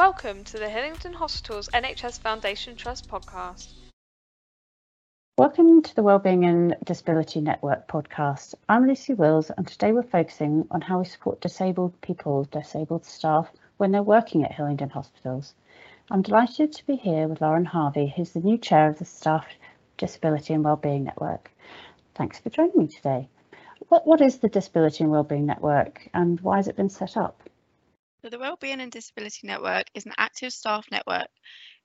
Welcome to the Hillingdon Hospitals NHS Foundation Trust podcast. Welcome to the Wellbeing and Disability Network podcast. I'm Lucy Wills, and today we're focusing on how we support disabled people, disabled staff, when they're working at Hillingdon Hospitals. I'm delighted to be here with Lauren Harvey, who's the new chair of the Staff Disability and Wellbeing Network. Thanks for joining me today. What, what is the Disability and Wellbeing Network and why has it been set up? So the Wellbeing and Disability Network is an active staff network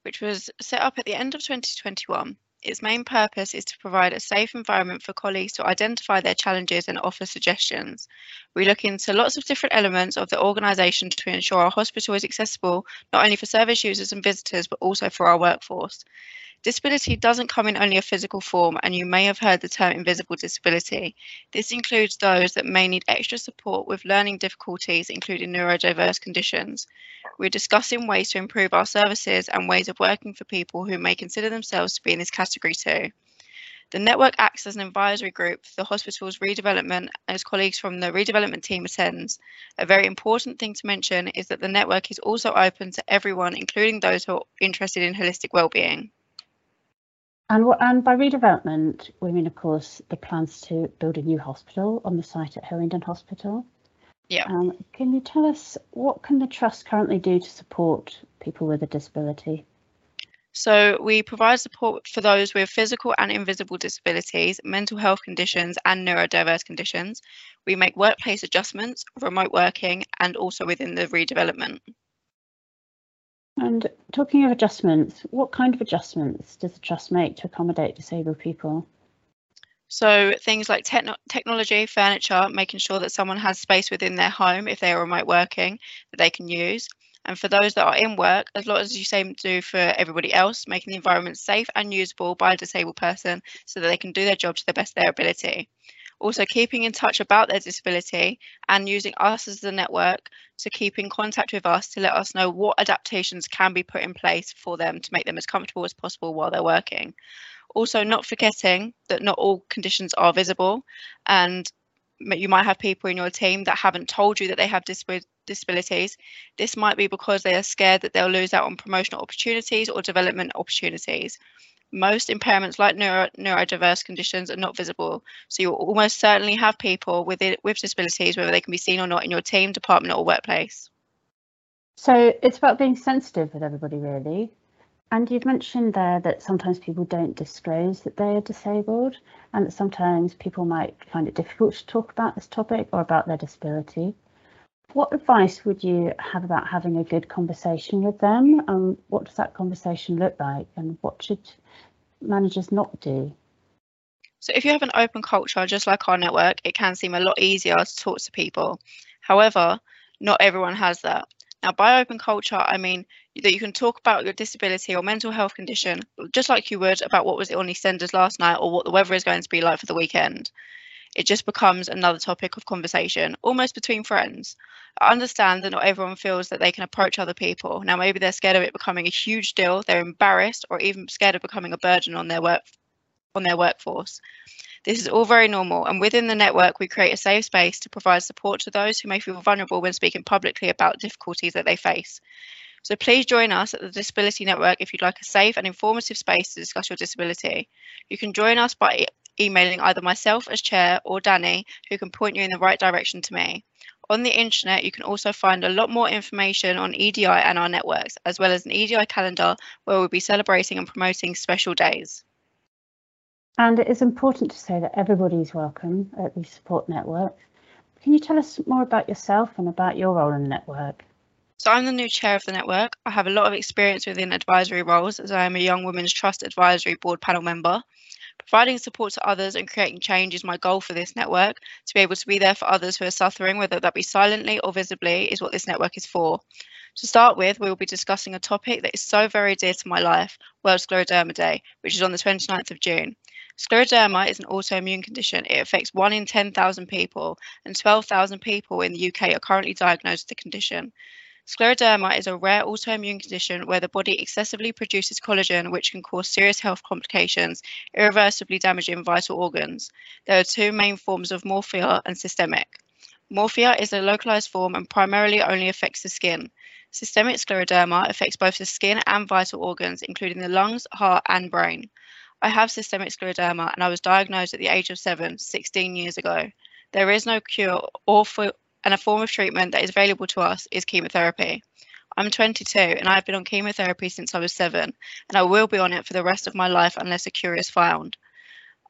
which was set up at the end of 2021. Its main purpose is to provide a safe environment for colleagues to identify their challenges and offer suggestions. We look into lots of different elements of the organisation to ensure our hospital is accessible not only for service users and visitors but also for our workforce. Disability doesn't come in only a physical form, and you may have heard the term invisible disability. This includes those that may need extra support with learning difficulties, including neurodiverse conditions. We're discussing ways to improve our services and ways of working for people who may consider themselves to be in this category too. The network acts as an advisory group for the hospital's redevelopment as colleagues from the redevelopment team attends. A very important thing to mention is that the network is also open to everyone, including those who are interested in holistic wellbeing. And, and by redevelopment, we mean, of course, the plans to build a new hospital on the site at Hillingdon Hospital. Yeah. Um, can you tell us what can the trust currently do to support people with a disability? So we provide support for those with physical and invisible disabilities, mental health conditions and neurodiverse conditions. We make workplace adjustments, remote working and also within the redevelopment. And talking of adjustments, what kind of adjustments does the trust make to accommodate disabled people? So things like techno- technology, furniture, making sure that someone has space within their home if they are remote working that they can use. And for those that are in work, as long as you same do for everybody else, making the environment safe and usable by a disabled person so that they can do their job to the best of their ability also keeping in touch about their disability and using us as the network to keep in contact with us to let us know what adaptations can be put in place for them to make them as comfortable as possible while they're working. Also, not forgetting that not all conditions are visible and you might have people in your team that haven't told you that they have disabilities. This might be because they are scared that they'll lose out on promotional opportunities or development opportunities. Most impairments like neuro, neurodiverse conditions are not visible, so you almost certainly have people with, it, with disabilities, whether they can be seen or not, in your team, department or workplace. So it's about being sensitive with everybody, really. And you've mentioned there that sometimes people don't disclose that they are disabled, and that sometimes people might find it difficult to talk about this topic or about their disability. What advice would you have about having a good conversation with them? And what does that conversation look like? And what should managers not do? So, if you have an open culture, just like our network, it can seem a lot easier to talk to people. However, not everyone has that. Now, by open culture, I mean that you can talk about your disability or mental health condition just like you would about what was on EastEnders last night or what the weather is going to be like for the weekend. It just becomes another topic of conversation, almost between friends. I understand that not everyone feels that they can approach other people. Now, maybe they're scared of it becoming a huge deal, they're embarrassed, or even scared of becoming a burden on their work on their workforce. This is all very normal, and within the network, we create a safe space to provide support to those who may feel vulnerable when speaking publicly about difficulties that they face. So please join us at the Disability Network if you'd like a safe and informative space to discuss your disability. You can join us by emailing either myself as chair or Danny, who can point you in the right direction to me. On the internet, you can also find a lot more information on EDI and our networks, as well as an EDI calendar where we'll be celebrating and promoting special days. And it is important to say that everybody is welcome at the support network. Can you tell us more about yourself and about your role in the network? So I'm the new chair of the network. I have a lot of experience within advisory roles as I am a Young Women's Trust Advisory Board panel member. Providing support to others and creating change is my goal for this network. To be able to be there for others who are suffering, whether that be silently or visibly, is what this network is for. To start with, we will be discussing a topic that is so very dear to my life, World Scleroderma Day, which is on the 29th of June. Scleroderma is an autoimmune condition. It affects 1 in 10,000 people, and 12,000 people in the UK are currently diagnosed with the condition. Scleroderma is a rare autoimmune condition where the body excessively produces collagen, which can cause serious health complications, irreversibly damaging vital organs. There are two main forms of morphea and systemic. Morphea is a localized form and primarily only affects the skin. Systemic scleroderma affects both the skin and vital organs, including the lungs, heart, and brain. I have systemic scleroderma and I was diagnosed at the age of seven, 16 years ago. There is no cure or and a form of treatment that is available to us is chemotherapy. I'm 22 and I've been on chemotherapy since I was seven, and I will be on it for the rest of my life unless a cure is found.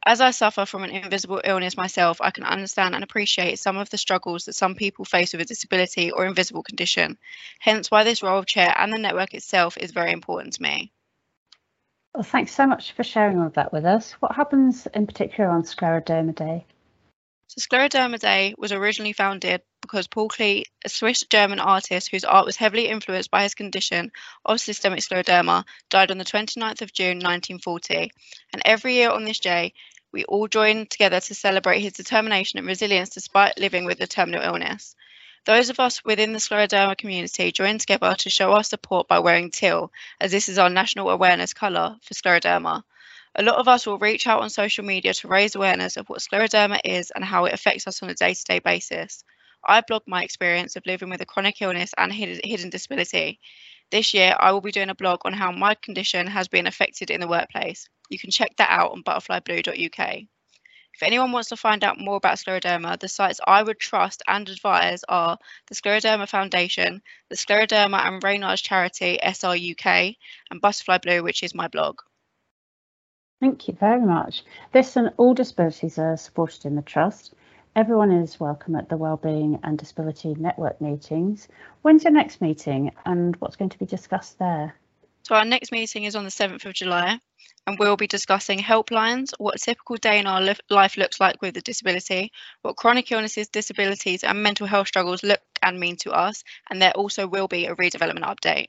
As I suffer from an invisible illness myself, I can understand and appreciate some of the struggles that some people face with a disability or invisible condition, hence why this role of chair and the network itself is very important to me. Well, thanks so much for sharing all of that with us. What happens in particular on Scleroderma Day? So Scleroderma Day was originally founded because Paul Klee, a Swiss-German artist whose art was heavily influenced by his condition of systemic scleroderma, died on the 29th of June 1940. And every year on this day, we all join together to celebrate his determination and resilience despite living with a terminal illness. Those of us within the scleroderma community join together to show our support by wearing teal, as this is our national awareness colour for scleroderma. A lot of us will reach out on social media to raise awareness of what scleroderma is and how it affects us on a day to day basis. I blog my experience of living with a chronic illness and hidden disability. This year, I will be doing a blog on how my condition has been affected in the workplace. You can check that out on butterflyblue.uk. If anyone wants to find out more about scleroderma, the sites I would trust and advise are the Scleroderma Foundation, the Scleroderma and Raynaud's charity SRUK, and Butterfly Blue, which is my blog. Thank you very much. This and all disabilities are supported in the Trust. Everyone is welcome at the Wellbeing and Disability Network meetings. When's your next meeting and what's going to be discussed there? So our next meeting is on the 7th of July and we'll be discussing helplines, what a typical day in our life looks like with a disability, what chronic illnesses, disabilities and mental health struggles look and mean to us, and there also will be a redevelopment update.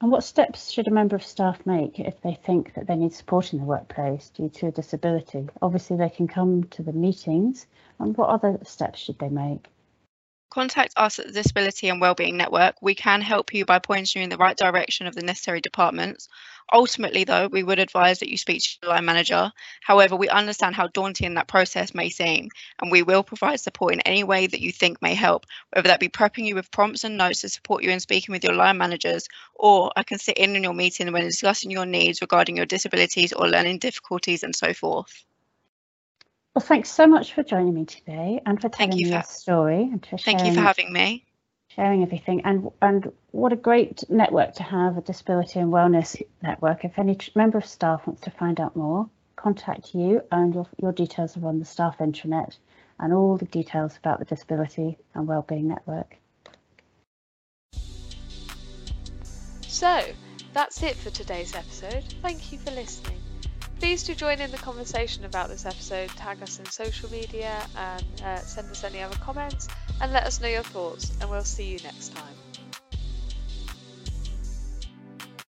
And what steps should a member of staff make if they think that they need support in the workplace due to a disability? Obviously, they can come to the meetings. And what other steps should they make? Contact us at the Disability and Wellbeing Network. We can help you by pointing you in the right direction of the necessary departments. Ultimately, though, we would advise that you speak to your line manager. However, we understand how daunting that process may seem, and we will provide support in any way that you think may help, whether that be prepping you with prompts and notes to support you in speaking with your line managers, or I can sit in on your meeting when discussing your needs regarding your disabilities or learning difficulties and so forth. Well, thanks so much for joining me today and for telling me your story and for Thank you for having me. Sharing everything and and what a great network to have a disability and wellness network. If any member of staff wants to find out more, contact you and your, your details are on the staff intranet and all the details about the disability and wellbeing network. So that's it for today's episode. Thank you for listening. Please do join in the conversation about this episode, tag us in social media, and uh, send us any other comments, and let us know your thoughts. And we'll see you next time.